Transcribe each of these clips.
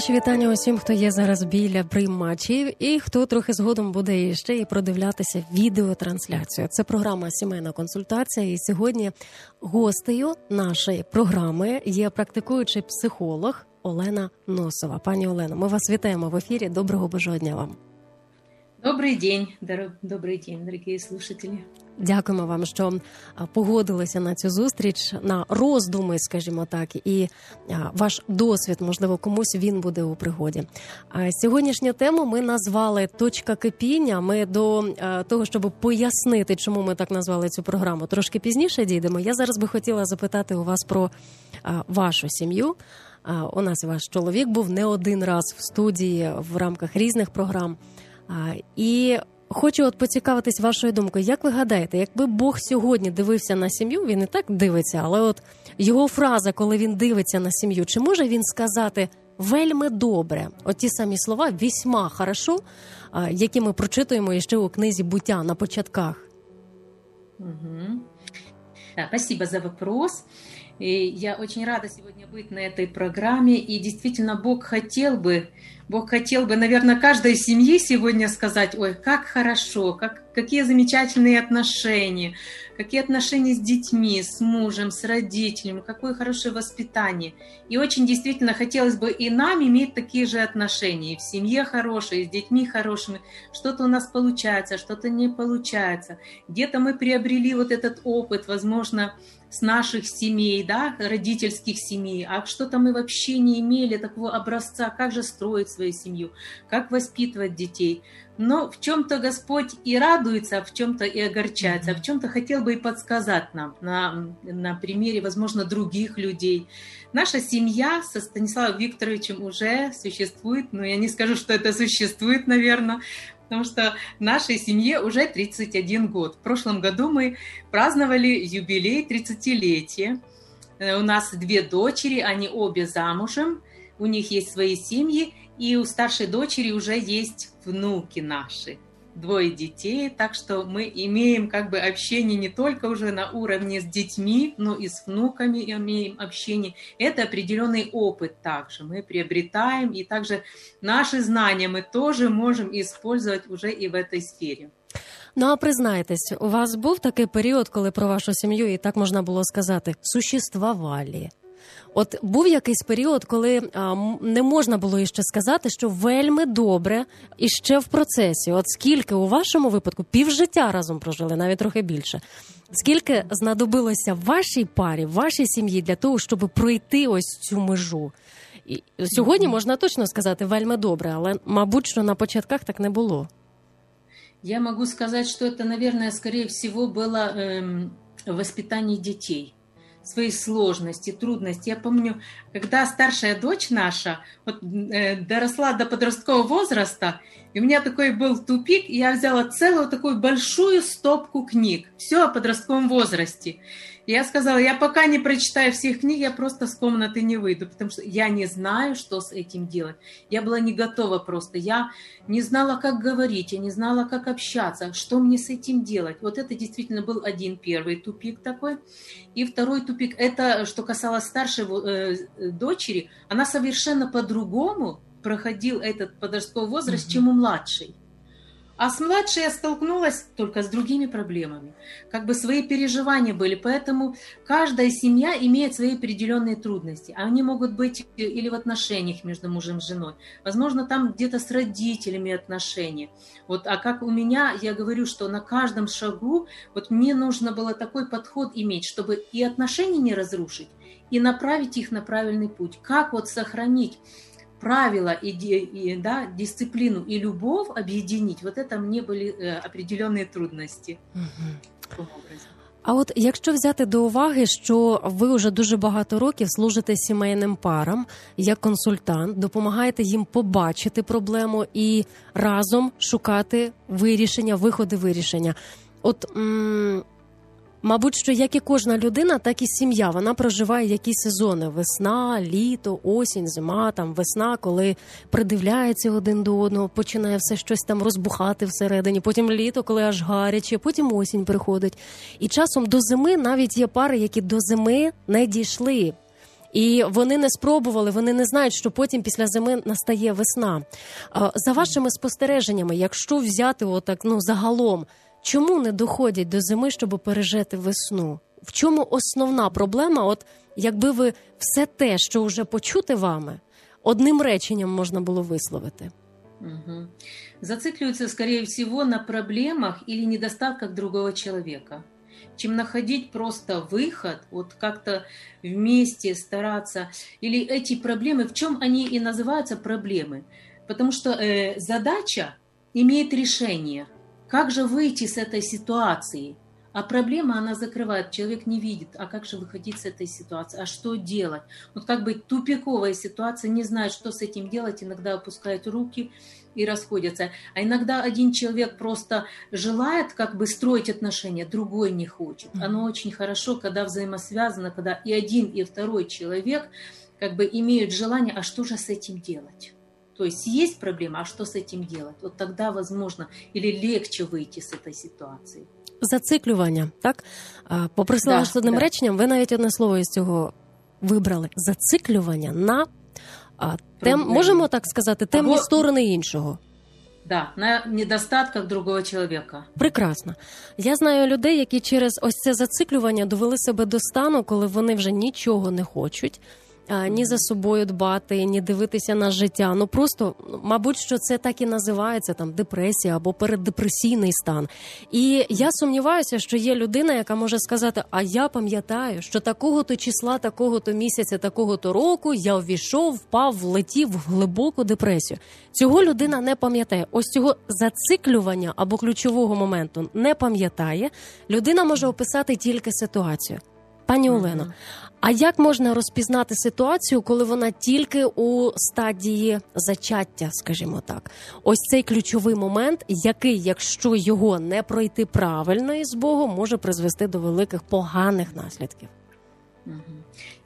Наші вітання усім, хто є зараз біля приймачів, і хто трохи згодом буде ще і продивлятися відеотрансляцію. Це програма Сімейна консультація. І сьогодні гостею нашої програми є практикуючий психолог Олена Носова. Пані Олено, ми вас вітаємо в ефірі. Доброго божого вам. Добрый день, дорог- добрый день, дорогие слушатели. Дякуємо вам, що погодилися на цю зустріч, на роздуми, скажімо так, і ваш досвід, можливо, комусь він буде у пригоді. Сьогоднішню тему ми назвали Точка кипіння. Ми до того, щоб пояснити, чому ми так назвали цю програму, трошки пізніше дійдемо. Я зараз би хотіла запитати у вас про вашу сім'ю. У нас ваш чоловік був не один раз в студії в рамках різних програм. І хочу от поцікавитись вашою думкою. Як ви гадаєте, якби Бог сьогодні дивився на сім'ю, він і так дивиться, але от його фраза, коли він дивиться на сім'ю, чи може він сказати вельми добре? От ті самі слова вісьма хорошо, які ми прочитуємо ще у книзі буття на початках. Мгм. Да, спасибо за вопрос. И я очень рада сегодня быть на этой программе. И действительно, Бог хотел бы, Бог хотел бы, наверное, каждой семье сегодня сказать, ой, как хорошо, как, какие замечательные отношения, какие отношения с детьми, с мужем, с родителями, какое хорошее воспитание. И очень действительно хотелось бы и нам иметь такие же отношения, и в семье хорошие, и с детьми хорошими. Что-то у нас получается, что-то не получается. Где-то мы приобрели вот этот опыт, возможно, с наших семей, да, родительских семей, а что-то мы вообще не имели такого образца, как же строить свою семью, как воспитывать детей. Но в чем-то Господь и радуется, а в чем-то и огорчается, а в чем-то хотел бы и подсказать нам на, на примере, возможно, других людей. Наша семья со Станиславом Викторовичем уже существует, но я не скажу, что это существует, наверное, потому что нашей семье уже 31 год. В прошлом году мы праздновали юбилей 30-летия. Э, У нас две дочери, они обе замужем, у них есть свои семьи, и у старшей дочери уже есть внуки наши, двое детей, так что мы имеем как бы общение не только уже на уровне с детьми, но и с внуками имеем общение. Это определенный опыт также мы приобретаем, и также наши знания мы тоже можем использовать уже и в этой сфере. Ну а признайтесь, у вас був такий період, коли про вашу сім'ю, і так можна було сказати, существували. От був якийсь період, коли а, м- не можна було іще сказати, що вельми добре і ще в процесі. От скільки у вашому випадку півжиття разом прожили, навіть трохи більше. Скільки знадобилося вашій парі, вашій сім'ї для того, щоб пройти ось цю межу? І сьогодні можна точно сказати вельми добре, але мабуть, що на початках так не було. Я могу сказать, что это, наверное, скорее всего было эм, воспитание детей Свои сложности, трудности. Я помню, когда старшая дочь наша вот, э, доросла до подросткового возраста, и у меня такой был тупик, и я взяла целую такую большую стопку книг, все о подростковом возрасте. Я сказала, я пока не прочитаю всех книг, я просто с комнаты не выйду, потому что я не знаю, что с этим делать. Я была не готова просто, я не знала, как говорить, я не знала, как общаться, что мне с этим делать. Вот это действительно был один первый тупик такой. И второй тупик, это что касалось старшей э, дочери, она совершенно по-другому проходил этот подростковый возраст, mm-hmm. чем у младшей. А с младшей я столкнулась только с другими проблемами. Как бы свои переживания были. Поэтому каждая семья имеет свои определенные трудности. Они могут быть или в отношениях между мужем и женой. Возможно, там где-то с родителями отношения. Вот, а как у меня, я говорю, что на каждом шагу вот мне нужно было такой подход иметь, чтобы и отношения не разрушить, и направить их на правильный путь. Как вот сохранить правила и, и да, дисциплину и любовь объединить, вот это мне были э, определенные трудности. Угу. А от якщо взяти до уваги, що ви вже дуже багато років служите сімейним парам як консультант, допомагаєте їм побачити проблему і разом шукати вирішення, виходи вирішення. От м- Мабуть, що як і кожна людина, так і сім'я. Вона проживає якісь сезони: весна, літо, осінь, зима, там весна, коли придивляється один до одного, починає все щось там розбухати всередині. Потім літо, коли аж гаряче, потім осінь приходить. І часом до зими навіть є пари, які до зими не дійшли. І вони не спробували, вони не знають, що потім після зими настає весна. За вашими спостереженнями, якщо взяти отак, ну загалом. Чому не доходять до зими, щоб пережити весну? В чому основна проблема? От якби ви все те, що вже почути вами, одним реченням можна було висловити? Угу. Зацикливаются, скорее всего, на проблемах или недостатках другого человека, чем находить просто выход, вот как-то вместе стараться. Или эти проблемы, в чем они и называются проблемы? Потому что э, задача имеет решение – как же выйти с этой ситуации? А проблема, она закрывает, человек не видит, а как же выходить с этой ситуации, а что делать? Вот как бы тупиковая ситуация, не знает, что с этим делать, иногда опускают руки и расходятся. А иногда один человек просто желает как бы строить отношения, другой не хочет. Оно очень хорошо, когда взаимосвязано, когда и один, и второй человек как бы имеют желание, а что же с этим делать? То есть есть проблема, а что с этим делать? Вот тогда возможно или легче выйти з этой ситуації. Зациклювання, так? Попросила да, одним да. реченням, ви навіть одне слово із цього вибрали. Зациклювання на тем, можемо так сказати, темні Або... сторони іншого. Да, на недостатках другого чоловіка. Прекрасно. Я знаю людей, які через ось це зациклювання довели себе до стану, коли вони вже нічого не хочуть ні за собою дбати, ні дивитися на життя. Ну просто, мабуть, що це так і називається там депресія або переддепресійний стан. І я сумніваюся, що є людина, яка може сказати: А я пам'ятаю, що такого то числа, такого то місяця, такого то року я ввійшов, впав, влетів в глибоку депресію. Цього людина не пам'ятає. Ось цього зациклювання або ключового моменту не пам'ятає. Людина може описати тільки ситуацію. Пані Олено, а як можна розпізнати ситуацію, коли вона тільки у стадії зачаття, скажімо так, ось цей ключовий момент, який, якщо його не пройти правильно із Богом, може призвести до великих поганих наслідків? Угу.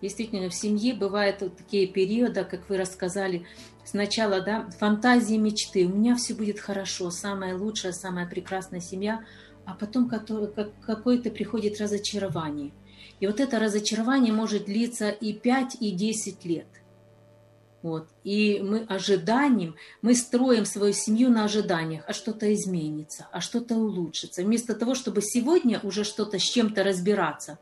Действительно, в семье бывают вот такие периоды, как вы рассказали, сначала, да, фантазии, мечты, у меня все будет хорошо, самая лучшая, самая прекрасная семья, а потом какое-то приходит разочарование – и вот это разочарование может длиться и 5, и 10 лет. Вот. И мы ожиданием, мы строим свою семью на ожиданиях, а что-то изменится, а что-то улучшится. Вместо того, чтобы сегодня уже что-то с чем-то разбираться,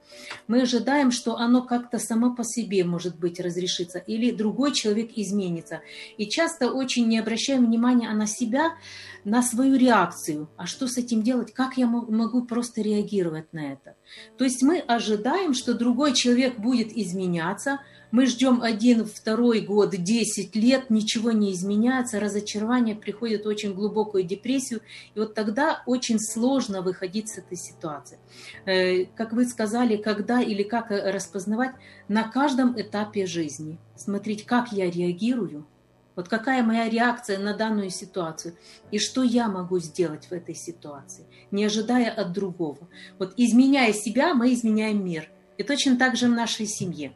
мы ожидаем, что оно как-то само по себе, может быть, разрешится, или другой человек изменится. И часто очень не обращаем внимания на себя, на свою реакцию. А что с этим делать? Как я могу просто реагировать на это? То есть мы ожидаем, что другой человек будет изменяться, мы ждем один, второй год, 10 лет, ничего не изменяется, разочарование приходит очень глубокую депрессию, и вот тогда очень сложно выходить с этой ситуации. Э, как вы сказали, когда или как распознавать на каждом этапе жизни, смотреть, как я реагирую, вот какая моя реакция на данную ситуацию и что я могу сделать в этой ситуации, не ожидая от другого. Вот изменяя себя, мы изменяем мир. И точно так же в нашей семье.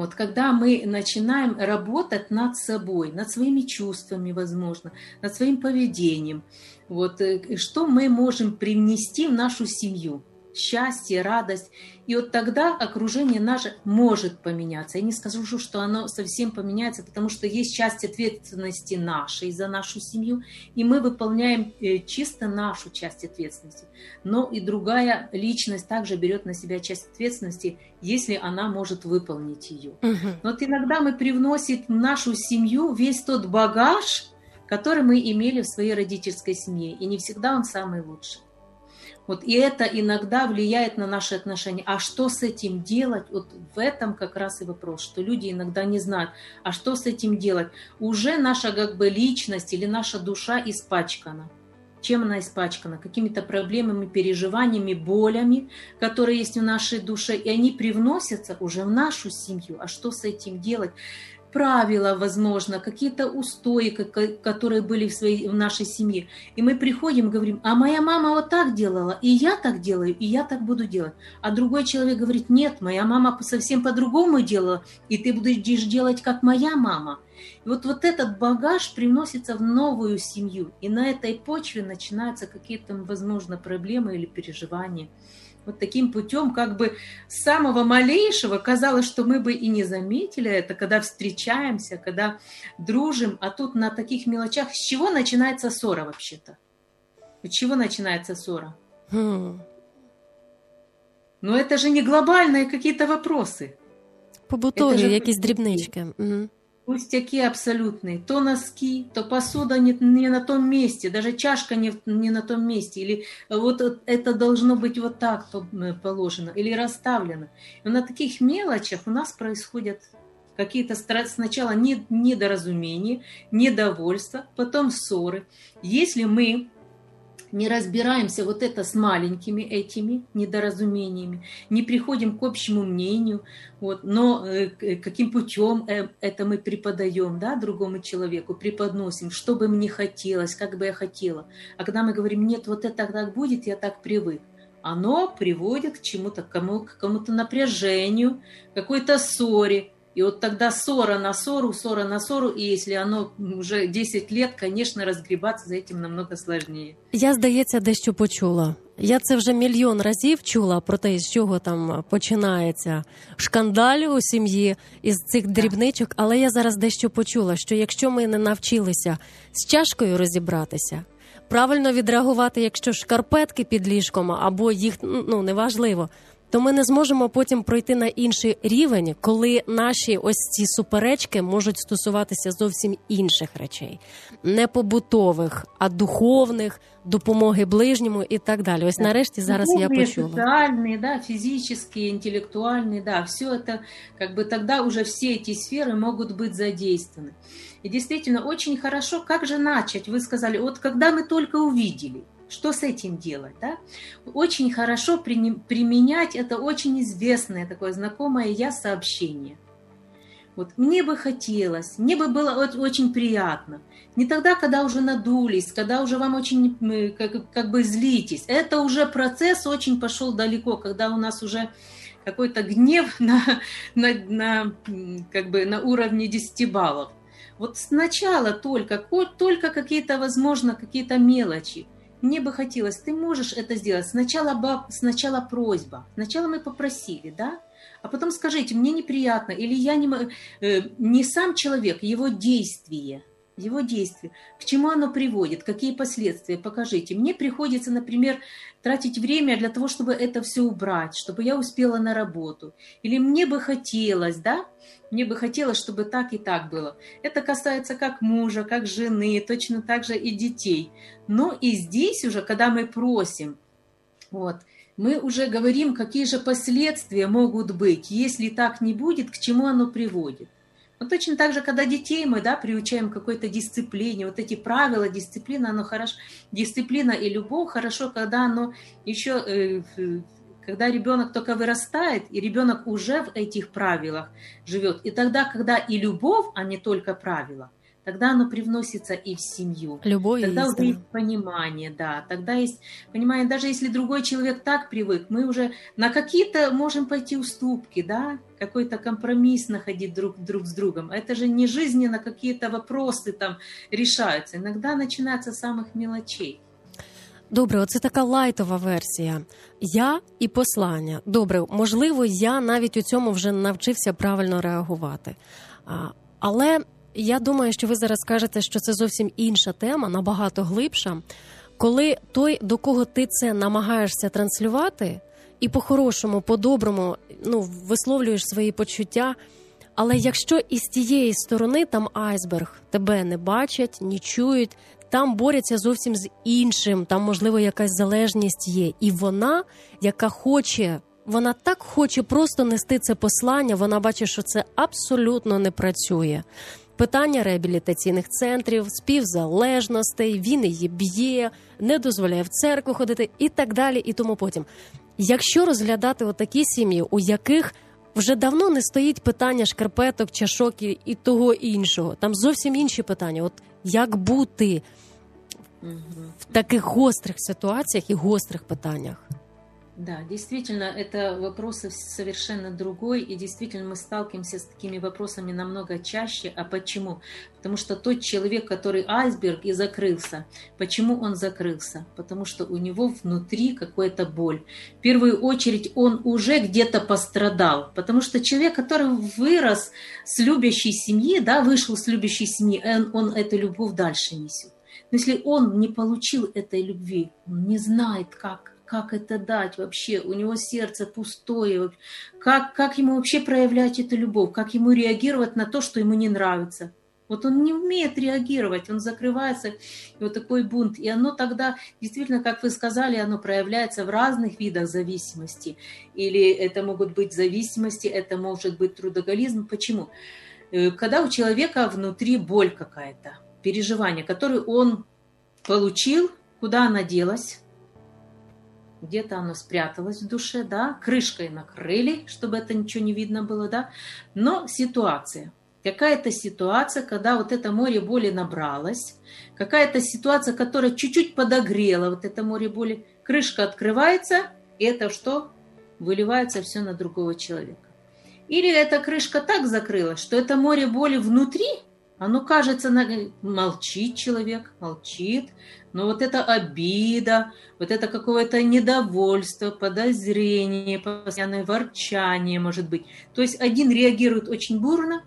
Вот когда мы начинаем работать над собой, над своими чувствами, возможно, над своим поведением, вот э, что мы можем привнести в нашу семью – счастье, радость. И вот тогда окружение наше может поменяться. Я не скажу, что оно совсем поменяется, потому что есть часть ответственности нашей за нашу семью, и мы выполняем э, чисто нашу часть ответственности. Но и другая личность также берет на себя часть ответственности, если она может выполнить ее. Угу. Но вот иногда мы привносим в нашу семью весь тот багаж, который мы имели в своей родительской семье, и не всегда он самый лучший. Вот, и это иногда влияет на наши отношения. А что с этим делать? Вот в этом как раз и вопрос, что люди иногда не знают, а что с этим делать? Уже наша как бы личность или наша душа испачкана. Чем она испачкана? Какими-то проблемами, переживаниями, болями, которые есть в нашей душе, и они привносятся уже в нашу семью. А что с этим делать? Правила, возможно, какие-то устои, которые были в, своей, в нашей семье. И мы приходим говорим, а моя мама вот так делала, и я так делаю, и я так буду делать. А другой человек говорит, нет, моя мама совсем по-другому делала, и ты будешь делать, как моя мама. И вот, вот этот багаж приносится в новую семью, и на этой почве начинаются какие-то, возможно, проблемы или переживания вот таким путем, как бы с самого малейшего казалось, что мы бы и не заметили это, когда встречаемся, когда дружим, а тут на таких мелочах. С чего начинается ссора вообще-то? С чего начинается ссора? Хм. Но это же не глобальные какие-то вопросы. Побутові, же... якісь дрібнички. Угу. Пустяки абсолютные. То носки, то посуда не, не на том месте, даже чашка не, не на том месте. Или вот это должно быть вот так э, положено, или расставлено. И на таких мелочах у нас происходят какие-то сначала недоразумения, недовольства, потом ссоры. Если мы не разбираемся вот это с маленькими этими недоразумениями, не приходим к общему мнению, вот, но э, каким путем э, это мы преподаем да, другому человеку, преподносим, что бы мне хотелось, как бы я хотела. А когда мы говорим, нет, вот это так будет, я так привык, оно приводит к чему-то, к кому-то напряжению, какой-то ссоре, и вот тогда ссора на ссору, ссора на ссору, и если оно уже 10 лет, конечно, разгребаться за этим намного сложнее. Я, здається, дещо почула. Я це вже мільйон разів чула про те, з чого там починається шкандаль у сім'ї із цих дрібничок, але я зараз дещо почула, що якщо ми не навчилися з чашкою розібратися, правильно відреагувати, якщо шкарпетки під ліжком або їх ну неважливо то ми не зможемо потім пройти на інший рівень, коли наші ось ці суперечки можуть стосуватися зовсім інших речей, не побутових, а духовних, допомоги ближньому і так далі. Ось нарешті зараз я почула. Социальные, да, физические, интеллектуальные, да, все это, как бы тогда уже все эти сферы могут быть задействованы. И действительно, очень хорошо, как же начать? Вы сказали, вот когда мы только увидели, что с этим делать? Да? Очень хорошо применять это очень известное такое знакомое я сообщение. Вот мне бы хотелось, мне бы было очень приятно. Не тогда, когда уже надулись, когда уже вам очень как, как бы злитесь. Это уже процесс очень пошел далеко, когда у нас уже какой-то гнев на, на, на, как бы на уровне 10 баллов. Вот сначала только, только какие-то, возможно, какие-то мелочи – мне бы хотелось, ты можешь это сделать. Сначала, сначала просьба, сначала мы попросили, да? А потом скажите, мне неприятно, или я не, э, не сам человек, его действие, его действие, к чему оно приводит, какие последствия, покажите. Мне приходится, например, тратить время для того, чтобы это все убрать, чтобы я успела на работу. Или мне бы хотелось, да, мне бы хотелось, чтобы так и так было. Это касается как мужа, как жены, точно так же и детей. Но и здесь уже, когда мы просим, вот, мы уже говорим, какие же последствия могут быть, если так не будет, к чему оно приводит. Но точно так же, когда детей мы да, приучаем к какой-то дисциплине, вот эти правила, дисциплина, оно хорошо, дисциплина и любовь хорошо, когда оно еще э, когда ребенок только вырастает, и ребенок уже в этих правилах живет. И тогда, когда и любовь, а не только правила, тогда оно привносится и в семью. Любовь Тогда уже есть понимание, да. Тогда есть понимание, даже если другой человек так привык, мы уже на какие-то можем пойти уступки, да, какой-то компромисс находить друг, друг с другом. Это же не жизненно какие-то вопросы там решаются. Иногда начинается с самых мелочей. Добре, оце така лайтова версія. Я і послання. Добре, можливо, я навіть у цьому вже навчився правильно реагувати. Але я думаю, що ви зараз скажете, що це зовсім інша тема, набагато глибша. Коли той, до кого ти це намагаєшся транслювати, і по-хорошому, по-доброму ну, висловлюєш свої почуття. Але якщо із тієї сторони там айсберг тебе не бачать, не чують, там борються зовсім з іншим, там, можливо, якась залежність є. І вона, яка хоче, вона так хоче просто нести це послання, вона бачить, що це абсолютно не працює. Питання реабілітаційних центрів, співзалежностей, він її б'є, не дозволяє в церкву ходити і так далі, і тому потім. Якщо розглядати отакі сім'ї, у яких вже давно не стоїть питання шкарпеток, чашок і, того іншого, там зовсім інші питання. От як бути в таких гострих ситуаціях і гострих питаннях? Да, действительно, это вопрос совершенно другой, и действительно мы сталкиваемся с такими вопросами намного чаще. А почему? Потому что тот человек, который айсберг и закрылся, почему он закрылся? Потому что у него внутри какая-то боль. В первую очередь он уже где-то пострадал, потому что человек, который вырос с любящей семьи, да, вышел с любящей семьи, он, он эту любовь дальше несет. Но если он не получил этой любви, он не знает, как как это дать вообще, у него сердце пустое, как, как ему вообще проявлять эту любовь, как ему реагировать на то, что ему не нравится. Вот он не умеет реагировать, он закрывается, и вот такой бунт. И оно тогда, действительно, как вы сказали, оно проявляется в разных видах зависимости. Или это могут быть зависимости, это может быть трудоголизм. Почему? Э, когда у человека внутри боль какая-то, переживание, которое он получил, куда она делась, где-то оно спряталось в душе, да, крышкой накрыли, чтобы это ничего не видно было, да, но ситуация, какая-то ситуация, когда вот это море боли набралось, какая-то ситуация, которая чуть-чуть подогрела вот это море боли, крышка открывается, и это что? Выливается все на другого человека. Или эта крышка так закрылась, что это море боли внутри, оно кажется, молчит человек, молчит, но вот эта обида, вот это какое-то недовольство, подозрение, постоянное ворчание, может быть. То есть один реагирует очень бурно,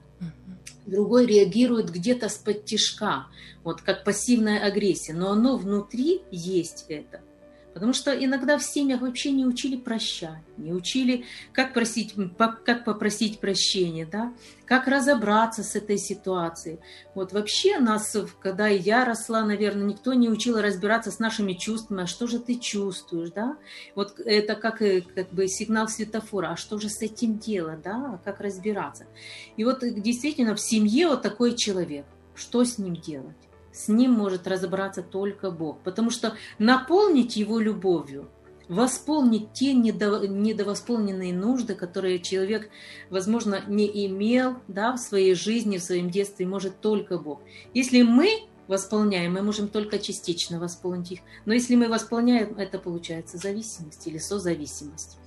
другой реагирует где-то с подтяжка, вот как пассивная агрессия, но оно внутри есть это – Потому что иногда в семьях вообще не учили прощать, не учили, как, просить, как попросить прощения, да? как разобраться с этой ситуацией. Вот вообще нас, когда я росла, наверное, никто не учил разбираться с нашими чувствами, а что же ты чувствуешь, да? Вот это как, э, как бы сигнал светофора, а что же с этим делать, да, как разбираться. И вот действительно в семье вот такой человек, что с ним делать? С ним может разобраться только Бог. Потому что наполнить его любовью, восполнить те недо, недовосполненные нужды, которые человек, возможно, не имел да, в своей жизни, в своем детстве, может только Бог. Если мы восполняем, мы можем только частично восполнить их. Но если мы восполняем, это получается зависимость или созависимость.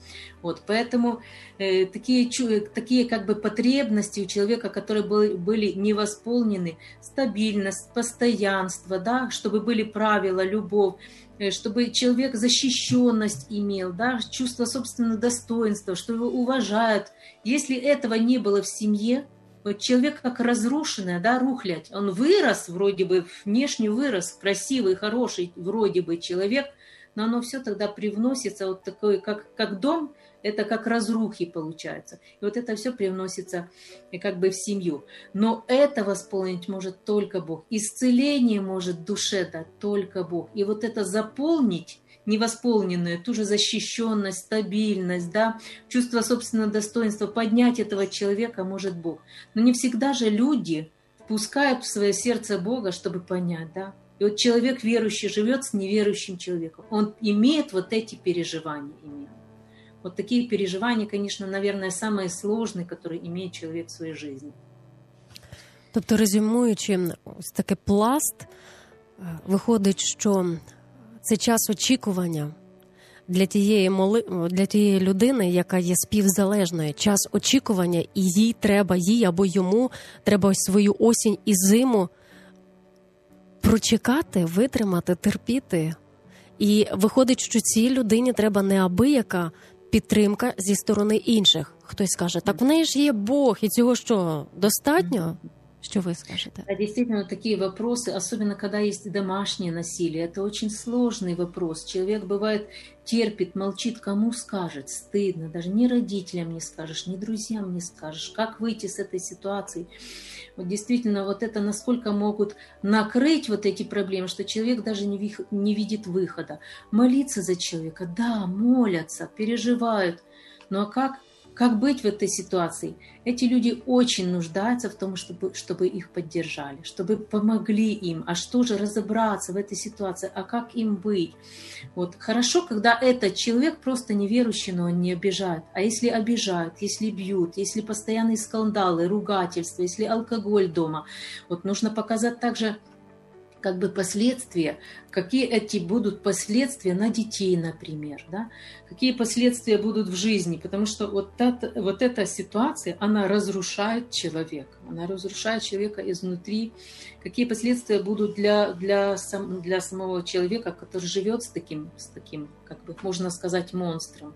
Вот, поэтому э, такие, такие как бы потребности у человека, которые были, были не восполнены, стабильность, постоянство, да, чтобы были правила, любовь, э, чтобы человек защищенность имел, да, чувство собственного достоинства, что его уважают. Если этого не было в семье, человек как разрушенный, да, рухлядь, он вырос, вроде бы внешне вырос, красивый, хороший вроде бы человек, но оно все тогда привносится вот такой, как, как дом, это как разрухи получается. И вот это все привносится и как бы в семью. Но это восполнить может только Бог. Исцеление может душе дать только Бог. И вот это заполнить невосполненную, ту же защищенность, стабильность, да, чувство собственного достоинства, поднять этого человека может Бог. Но не всегда же люди впускают в свое сердце Бога, чтобы понять, да. И вот человек верующий живет с неверующим человеком. Он имеет вот эти переживания. Имеет. Вот такие переживания, конечно, наверное, самые сложные, которые имеет человек в своей жизни. Тобто, резюмуючи ось таке пласт, виходить, що це час очікування для тієї моли... для тієї людини, яка є співзалежною, час очікування, і їй треба, їй або йому треба свою осінь і зиму прочекати, витримати, терпіти. І виходить, що цій людині треба неабияка підтримка зі сторони інших. Хтось каже, так в неї ж є Бог, і цього що достатньо? Что вы скажете? Да, действительно, такие вопросы, особенно когда есть домашнее насилие, это очень сложный вопрос. Человек бывает терпит, молчит, кому скажет, стыдно, даже ни родителям не скажешь, ни друзьям не скажешь, как выйти с этой ситуации. Вот действительно, вот это насколько могут накрыть вот эти проблемы, что человек даже не, вих, не видит выхода. Молиться за человека, да, молятся, переживают, но а как как быть в этой ситуации? Эти люди очень нуждаются в том, чтобы, чтобы их поддержали, чтобы помогли им. А что же разобраться в этой ситуации? А как им быть? Вот. Хорошо, когда этот человек просто неверующий, но он не обижает. А если обижают, если бьют, если постоянные скандалы, ругательства, если алкоголь дома, вот нужно показать также как бы последствия, какие эти будут последствия на детей, например, да? какие последствия будут в жизни, потому что вот, эта, вот эта ситуация, она разрушает человека, она разрушает человека изнутри, какие последствия будут для, для, сам, для самого человека, который живет с таким, с таким, как бы можно сказать, монстром.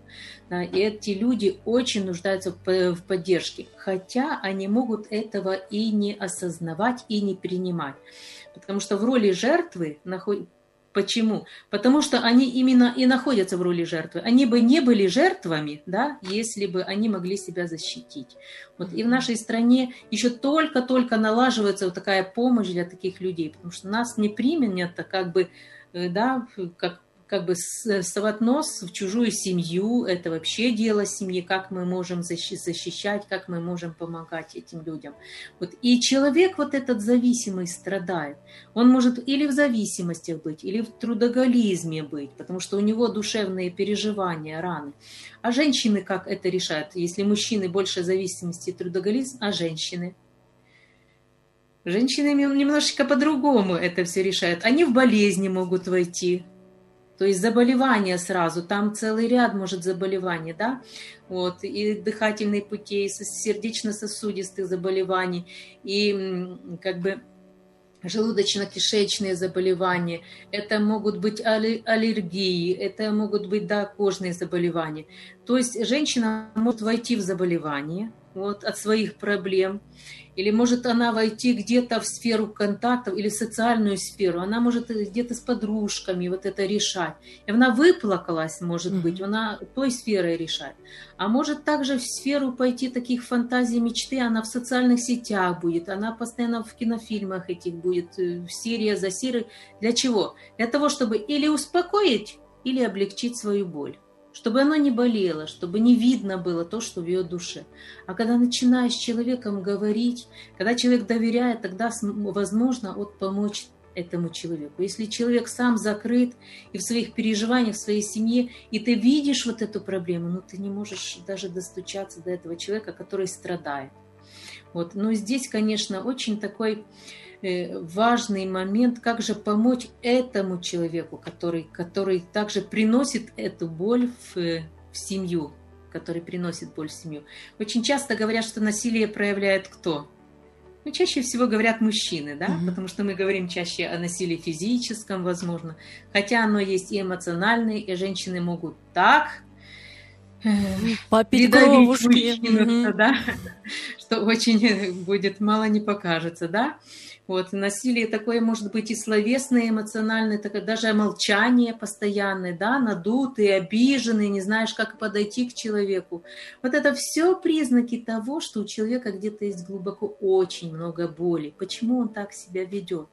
Да? И эти люди очень нуждаются в, в поддержке, хотя они могут этого и не осознавать, и не принимать. Потому что в роли жертвы находятся Почему? Потому что они именно и находятся в роли жертвы. Они бы не были жертвами, да, если бы они могли себя защитить. Вот и в нашей стране еще только-только налаживается вот такая помощь для таких людей, потому что нас не применят, как бы, э, да, как как бы совать нос в чужую семью, это вообще дело семьи, как мы можем защищать, как мы можем помогать этим людям. Вот. И человек вот этот зависимый страдает. Он может или в зависимостях быть, или в трудоголизме быть, потому что у него душевные переживания, раны. А женщины как это решают? Если мужчины больше зависимости и трудоголизм, а женщины? Женщины немножечко по-другому это все решают. Они в болезни могут войти, то есть заболевания сразу, там целый ряд может заболеваний, да, вот, и дыхательные путей, и сердечно-сосудистых заболеваний, и как бы желудочно-кишечные заболевания, это могут быть аллергии, это могут быть, да, кожные заболевания. То есть женщина может войти в заболевание вот, от своих проблем, или может она войти где-то в сферу контактов или в социальную сферу, она может где-то с подружками вот это решать. И она выплакалась, может mm-hmm. быть, она той сферой решает. А может также в сферу пойти таких фантазий, мечты, она в социальных сетях будет, она постоянно в кинофильмах этих будет, э, серия за серией. Для чего? Для того, чтобы или успокоить, или облегчить свою боль чтобы оно не болело, чтобы не видно было то, что в ее душе. А когда начинаешь с человеком говорить, когда человек доверяет, тогда возможно вот помочь этому человеку. Если человек сам закрыт и в своих переживаниях, в своей семье, и ты видишь вот эту проблему, но ну, ты не можешь даже достучаться до этого человека, который страдает. Вот. Но здесь, конечно, очень такой важный момент, как же помочь этому человеку, который, который также приносит эту боль в, в семью, который приносит боль в семью. Очень часто говорят, что насилие проявляет кто? Ну, чаще всего говорят мужчины, да, mm-hmm. потому что мы говорим чаще о насилии физическом, возможно, хотя оно есть и эмоциональное, и женщины могут так э, Попить кровушки. Да, что очень будет мало не покажется, да. Вот, насилие такое может быть и словесное, и эмоциональное, такое, даже молчание постоянное, да, надутый, обиженный, не знаешь, как подойти к человеку. Вот это все признаки того, что у человека где-то есть глубоко очень много боли. Почему он так себя ведет?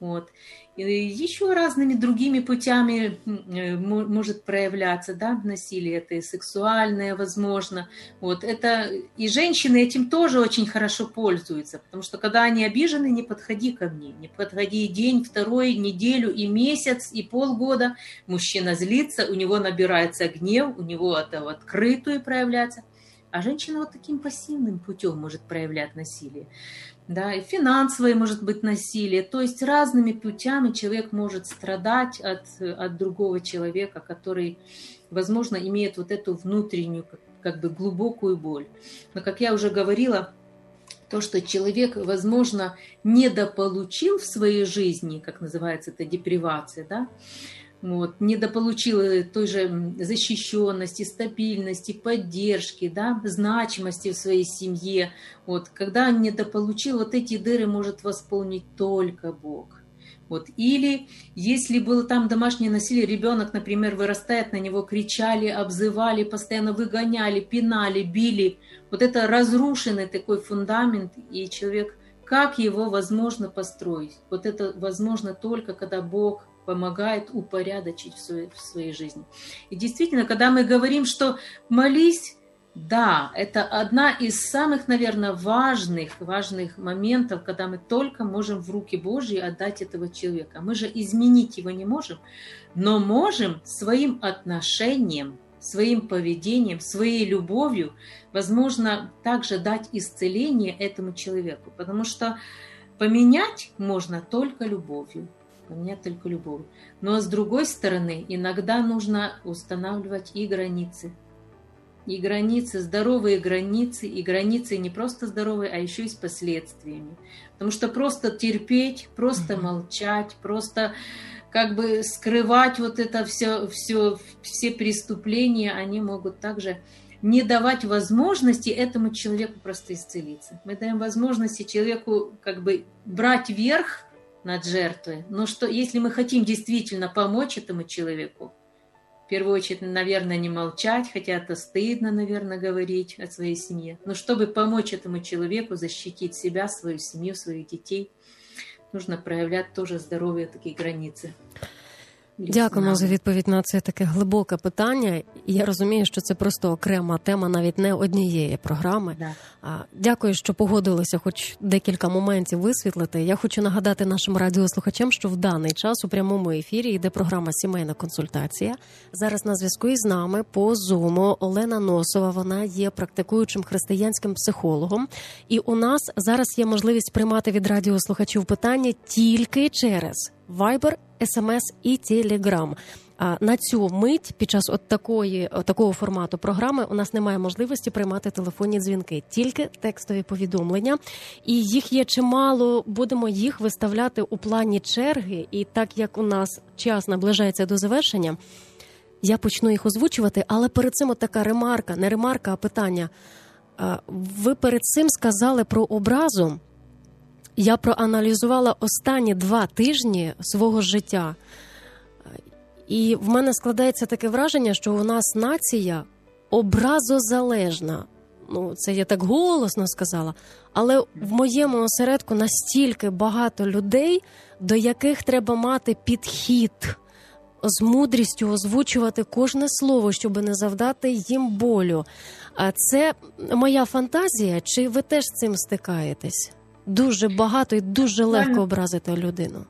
Вот еще разными другими путями э, может проявляться да, насилие, это и сексуальное, возможно. Вот, это, и женщины этим тоже очень хорошо пользуются, потому что когда они обижены, не подходи ко мне, не подходи день, второй, неделю и месяц, и полгода. Мужчина злится, у него набирается гнев, у него это в открытую проявляется. А женщина вот таким пассивным путем может проявлять насилие да, и финансовое может быть насилие. То есть разными путями человек может страдать от, от другого человека, который, возможно, имеет вот эту внутреннюю, как, как бы глубокую боль. Но, как я уже говорила, то, что человек, возможно, недополучил в своей жизни, как называется это депривация, да, вот, недополучил той же защищенности, стабильности, поддержки, да, значимости в своей семье, вот, когда он недополучил, вот эти дыры может восполнить только Бог. Вот. Или если было там домашнее насилие, ребенок, например, вырастает, на него кричали, обзывали, постоянно выгоняли, пинали, били. Вот это разрушенный такой фундамент, и человек, как его возможно построить? Вот это возможно только, когда Бог помогает упорядочить в своей, в своей жизни. И действительно, когда мы говорим, что молись, да, это одна из самых, наверное, важных, важных моментов, когда мы только можем в руки Божьи отдать этого человека. Мы же изменить его не можем, но можем своим отношением, своим поведением, своей любовью, возможно, также дать исцеление этому человеку. Потому что поменять можно только любовью. Поменять только любовью. Но с другой стороны, иногда нужно устанавливать и границы – и границы, здоровые границы, и границы не просто здоровые, а еще и с последствиями. Потому что просто терпеть, просто mm-hmm. молчать, просто как бы скрывать вот это все, все, все преступления, они могут также не давать возможности этому человеку просто исцелиться. Мы даем возможности человеку как бы брать верх над жертвой. Но что, если мы хотим действительно помочь этому человеку, в первую очередь, наверное, не молчать, хотя это стыдно, наверное, говорить о своей семье. Но чтобы помочь этому человеку защитить себя, свою семью, своих детей, нужно проявлять тоже здоровые такие границы. Дякуємо за відповідь на це таке глибоке питання. Я розумію, що це просто окрема тема, навіть не однієї програми. Да. Дякую, що погодилися, хоч декілька моментів висвітлити. Я хочу нагадати нашим радіослухачам, що в даний час у прямому ефірі йде програма Сімейна консультація. Зараз на зв'язку із нами по зуму Олена Носова. Вона є практикуючим християнським психологом. І у нас зараз є можливість приймати від радіослухачів питання тільки через Viber, SMS і Telegram. А на цю мить під час от такої от такого формату програми у нас немає можливості приймати телефонні дзвінки, тільки текстові повідомлення, і їх є чимало. Будемо їх виставляти у плані черги. І так як у нас час наближається до завершення, я почну їх озвучувати. Але перед цим от така ремарка, не ремарка, а питання. Ви перед цим сказали про образу. Я проаналізувала останні два тижні свого життя, і в мене складається таке враження, що у нас нація образозалежна. Ну, це я так голосно сказала. Але в моєму осередку настільки багато людей, до яких треба мати підхід з мудрістю озвучувати кожне слово, щоб не завдати їм болю. А це моя фантазія, чи ви теж з цим стикаєтесь? Дуже багато і дуже легко образити людину.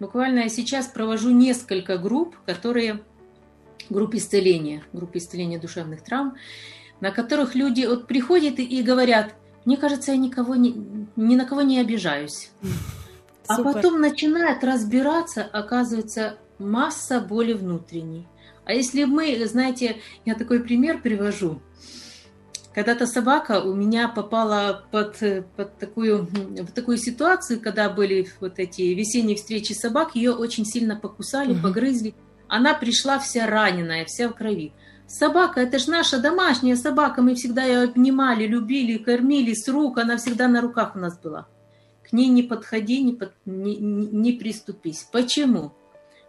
Буквально я сейчас провожу несколько групп, которые групп исцеления, групп исцеления душевных травм, на которых люди вот приходят и говорят, мне кажется, я никого не, ни на кого не обижаюсь. А Супер. потом начинают разбираться, оказывается, масса боли внутренней. А если мы, знаете, я такой пример привожу, когда-то собака у меня попала под, под такую, в такую ситуацию, когда были вот эти весенние встречи собак, ее очень сильно покусали, угу. погрызли. Она пришла вся раненая, вся в крови. Собака, это же наша домашняя собака, мы всегда ее обнимали, любили, кормили с рук, она всегда на руках у нас была. К ней не подходи, не, под, не, не приступись. Почему?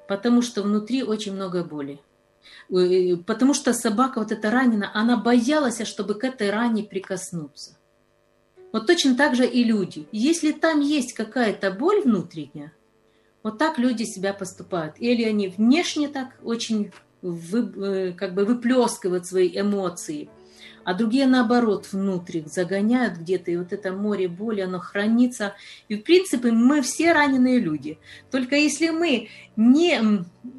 Потому что внутри очень много боли. Э, потому что собака вот эта ранена, она боялась, чтобы к этой ране прикоснуться. Вот точно так же и люди. Если там есть какая-то боль внутренняя, вот так люди себя поступают. Или они внешне так очень вы, э, как бы выплескивают свои эмоции, а другие, наоборот, внутрь загоняют где-то, и вот это море боли, оно хранится. И, в принципе, мы все раненые люди. Только если мы не,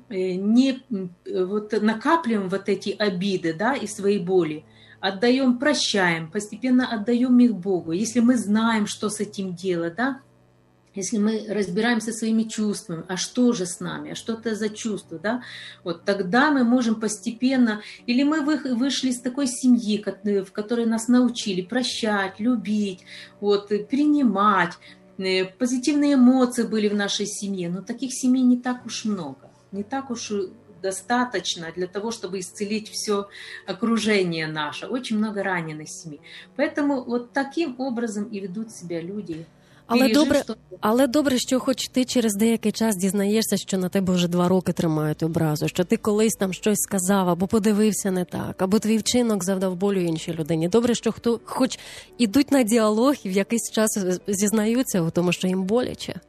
э, не э, вот накапливаем вот эти обиды да, и свои боли, отдаем, прощаем, постепенно отдаем их Богу, если мы знаем, что с этим делать, да, если мы разбираемся своими чувствами, а что же с нами, а что это за чувство, да, вот тогда мы можем постепенно, или мы вышли из такой семьи, в которой нас научили прощать, любить, вот, принимать, э, позитивные эмоции были в нашей семье, но таких семей не так уж много. не так уж достаточно для того, чтобы исцелить все окружение наше. Очень много раненых семей. Поэтому вот таким образом и ведут себя люди. Але добре, але добре, що хоч ти через деякий час дізнаєшся, що на тебе вже два роки тримають образу, що ти колись там щось сказав, або подивився не так, або твій вчинок завдав болю іншій людині. Добре, що хто хоч ідуть на діалог і в якийсь час зізнаються у тому, що їм боляче.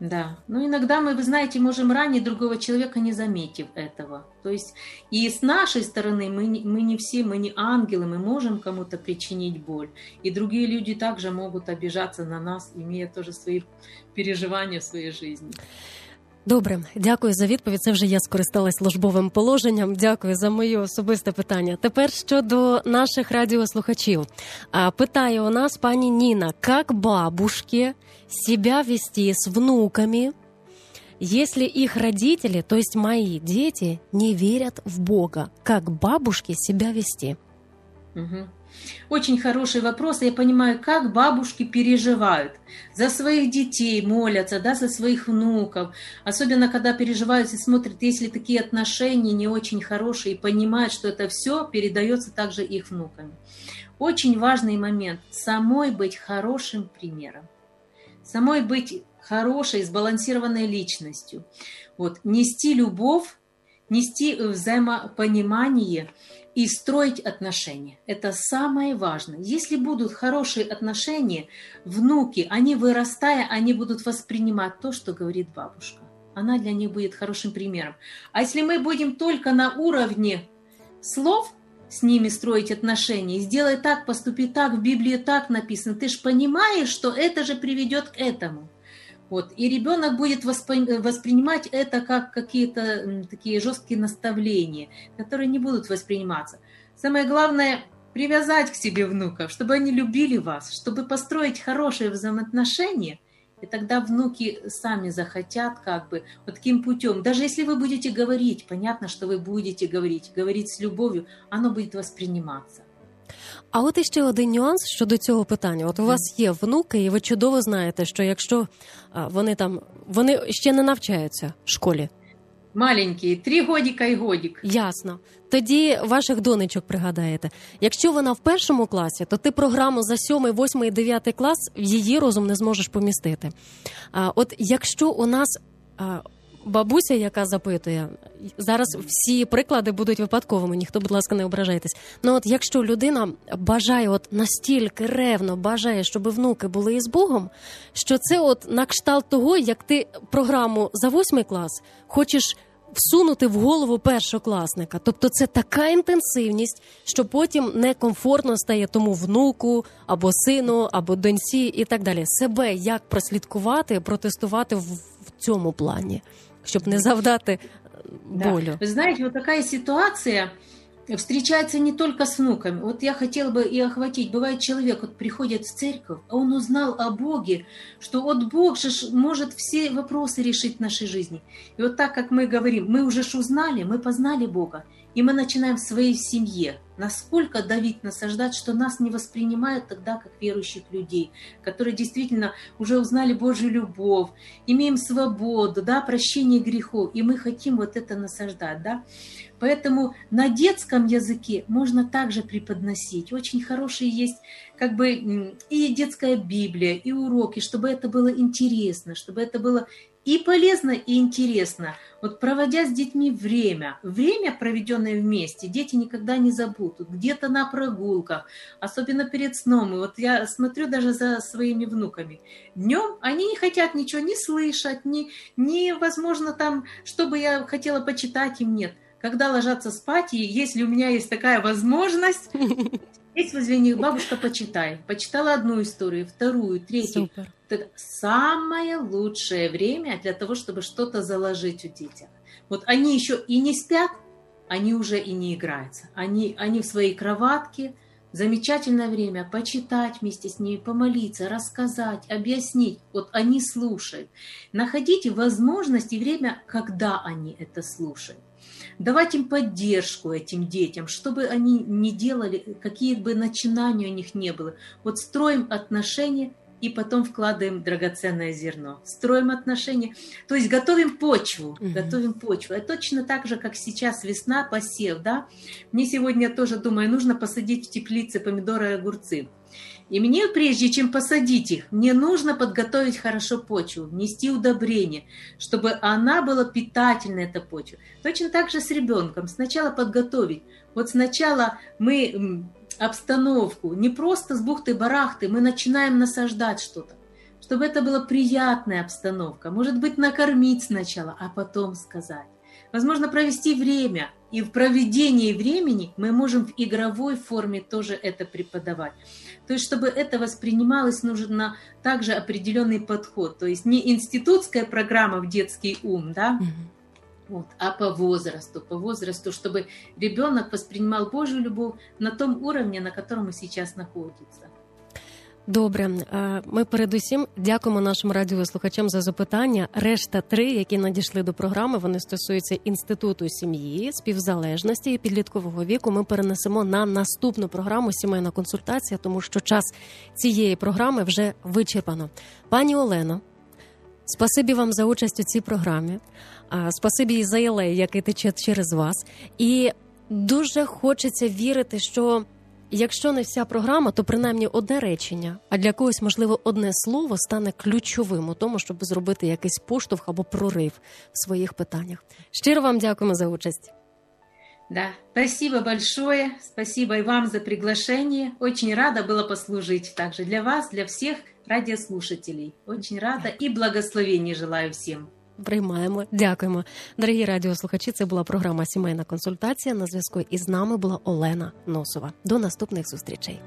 Да, но иногда мы, вы знаете, можем ранить другого человека, не заметив этого. То есть и с нашей стороны мы не, мы не все, мы не ангелы, мы можем кому-то причинить боль. И другие люди также могут обижаться на нас, имея тоже свои переживания в своей жизни. Добре, дякую за відповідь. Це вже я скористалась службовим положенням. Дякую за моє особисте питання. Тепер щодо наших радіослухачів. А, Питає у нас пані Ніна, як бабушки себя вести с внуками, если их родители, то есть мои дети, не верят в Бога? Как бабушке себя вести? Мгм. Очень хороший вопрос. Я понимаю, как бабушки переживают за своих детей, молятся, да, за своих внуков. Особенно, когда переживают и смотрят, если такие отношения не очень хорошие, и понимают, что это все передается также их внукам. Очень важный момент – самой быть хорошим примером. Самой быть хорошей, сбалансированной личностью. Вот, нести любовь, нести э, взаимопонимание и строить отношения. Это самое важное. Если будут хорошие отношения, внуки, они вырастая, они будут воспринимать то, что говорит бабушка. Она для них будет хорошим примером. А если мы будем только на уровне слов с ними строить отношения, сделай так, поступи так, в Библии так написано, ты же понимаешь, что это же приведет к этому. Вот. И ребенок будет воспри- воспринимать это как какие-то такие жесткие наставления, которые не будут восприниматься. Самое главное привязать к себе внуков, чтобы они любили вас, чтобы построить хорошие взаимоотношения, и тогда внуки сами захотят как бы вот таким путем. Даже если вы будете говорить, понятно, что вы будете говорить, говорить с любовью, оно будет восприниматься. А от іще один нюанс щодо цього питання. От у вас є внуки, і ви чудово знаєте, що якщо а, вони там вони ще не навчаються в школі, Маленькие, три годика і годік. ясно. Тоді ваших донечок пригадаєте. Якщо вона в першому класі, то ти програму за сьомий, восьмий, дев'ятий клас в її розум не зможеш помістити. А от якщо у нас а, бабуся, яка запитує, зараз всі приклади будуть випадковими, ніхто, будь ласка, не ображайтесь. Ну от якщо людина бажає, от настільки ревно бажає, щоб внуки були із Богом, що це от на кшталт того, як ти програму за восьмий клас хочеш. Всунути в голову першокласника, тобто це така інтенсивність, що потім некомфортно стає тому внуку або сину, або доньці, і так далі. Себе як прослідкувати, протестувати в, цьому плані, щоб не завдати е, Да. болю. Вы знаете, вот такая ситуация встречается не только с внуками. Вот я хотела бы и охватить. Бывает, человек вот приходит в церковь, а он узнал о Боге, что вот Бог же может все вопросы решить в нашей жизни. И вот так, как мы говорим, мы уже ж узнали, мы познали Бога, и мы начинаем в своей семье насколько давить, насаждать, что нас не воспринимают тогда как верующих людей, которые действительно уже узнали Божью любовь, имеем свободу, да, прощение грехов, и мы хотим вот это насаждать, да. Поэтому на детском языке можно также преподносить. Очень хорошие есть как бы и детская Библия, и уроки, чтобы это было интересно, чтобы это было и полезно, и интересно. Вот проводя с детьми время, время, проведенное вместе, дети никогда не забудут. Где-то на прогулках, особенно перед сном. И вот я смотрю даже за своими внуками. Днем они не хотят ничего не слышать, ни, ни возможно, там, чтобы я хотела почитать им, нет. Когда ложатся спать, и если у меня есть такая возможность, есть возле них бабушка, почитай. Почитала одну историю, вторую, третью. Супер. Это самое лучшее время для того, чтобы что-то заложить у детей. Вот они еще и не спят, они уже и не играются. Они, они в своей кроватке, замечательное время почитать вместе с ними, помолиться, рассказать, объяснить. Вот они слушают. Находите возможность и время, когда они это слушают. Давать им поддержку этим детям, чтобы они не делали, какие бы начинания у них не было. Вот строим отношения и потом вкладываем драгоценное зерно. Строим отношения, то есть готовим почву, mm-hmm. готовим почву. Это точно так же, как сейчас весна, посев, да. Мне сегодня тоже, думаю, нужно посадить в теплице помидоры и огурцы. И мне, прежде чем посадить их, мне нужно подготовить хорошо почву, внести удобрение, чтобы она была питательной, эта почва. Точно так же с ребенком. Сначала подготовить. Вот сначала мы обстановку, не просто с бухты-барахты, мы начинаем насаждать что-то, чтобы это была приятная обстановка. Может быть, накормить сначала, а потом сказать. Возможно, провести время. И в проведении времени мы можем в игровой форме тоже это преподавать. То есть, чтобы это воспринималось, нужно также определенный подход. То есть не институтская программа в детский ум, да, вот, а по возрасту, по возрасту, чтобы ребенок воспринимал Божью любовь на том уровне, на котором и сейчас находится. Добре, ми передусім дякуємо нашим радіослухачам за запитання. Решта три, які надійшли до програми, вони стосуються інституту сім'ї, співзалежності і підліткового віку. Ми перенесемо на наступну програму Сімейна консультація, тому що час цієї програми вже вичерпано. Пані Олено, спасибі вам за участь у цій програмі. Спасибі і за єлей, який тече через вас. І дуже хочеться вірити, що. Якщо не вся програма, то принаймні одне речення, а для когось, можливо, одне слово стане ключовим у тому, щоб зробити якийсь поштовх або прорив в своїх питаннях. Щиро вам дякуємо за участь. Да, спасибо большое, спасибо и вам за приглашение. Очень рада была послужить также для вас, для всех радиослушателей. Очень рада и благословений желаю всем. Приймаємо, дякуємо, дорогі радіослухачі. Це була програма Сімейна консультація. На зв'язку із нами була Олена Носова. До наступних зустрічей.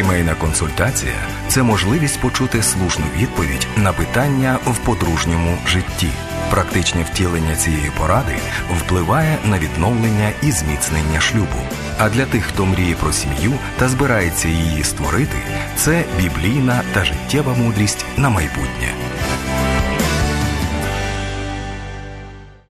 Сімейна консультація це можливість почути слушну відповідь на питання в подружньому житті. Практичне втілення цієї поради впливає на відновлення і зміцнення шлюбу. А для тих, хто мріє про сім'ю та збирається її створити, це біблійна та життєва мудрість на майбутнє.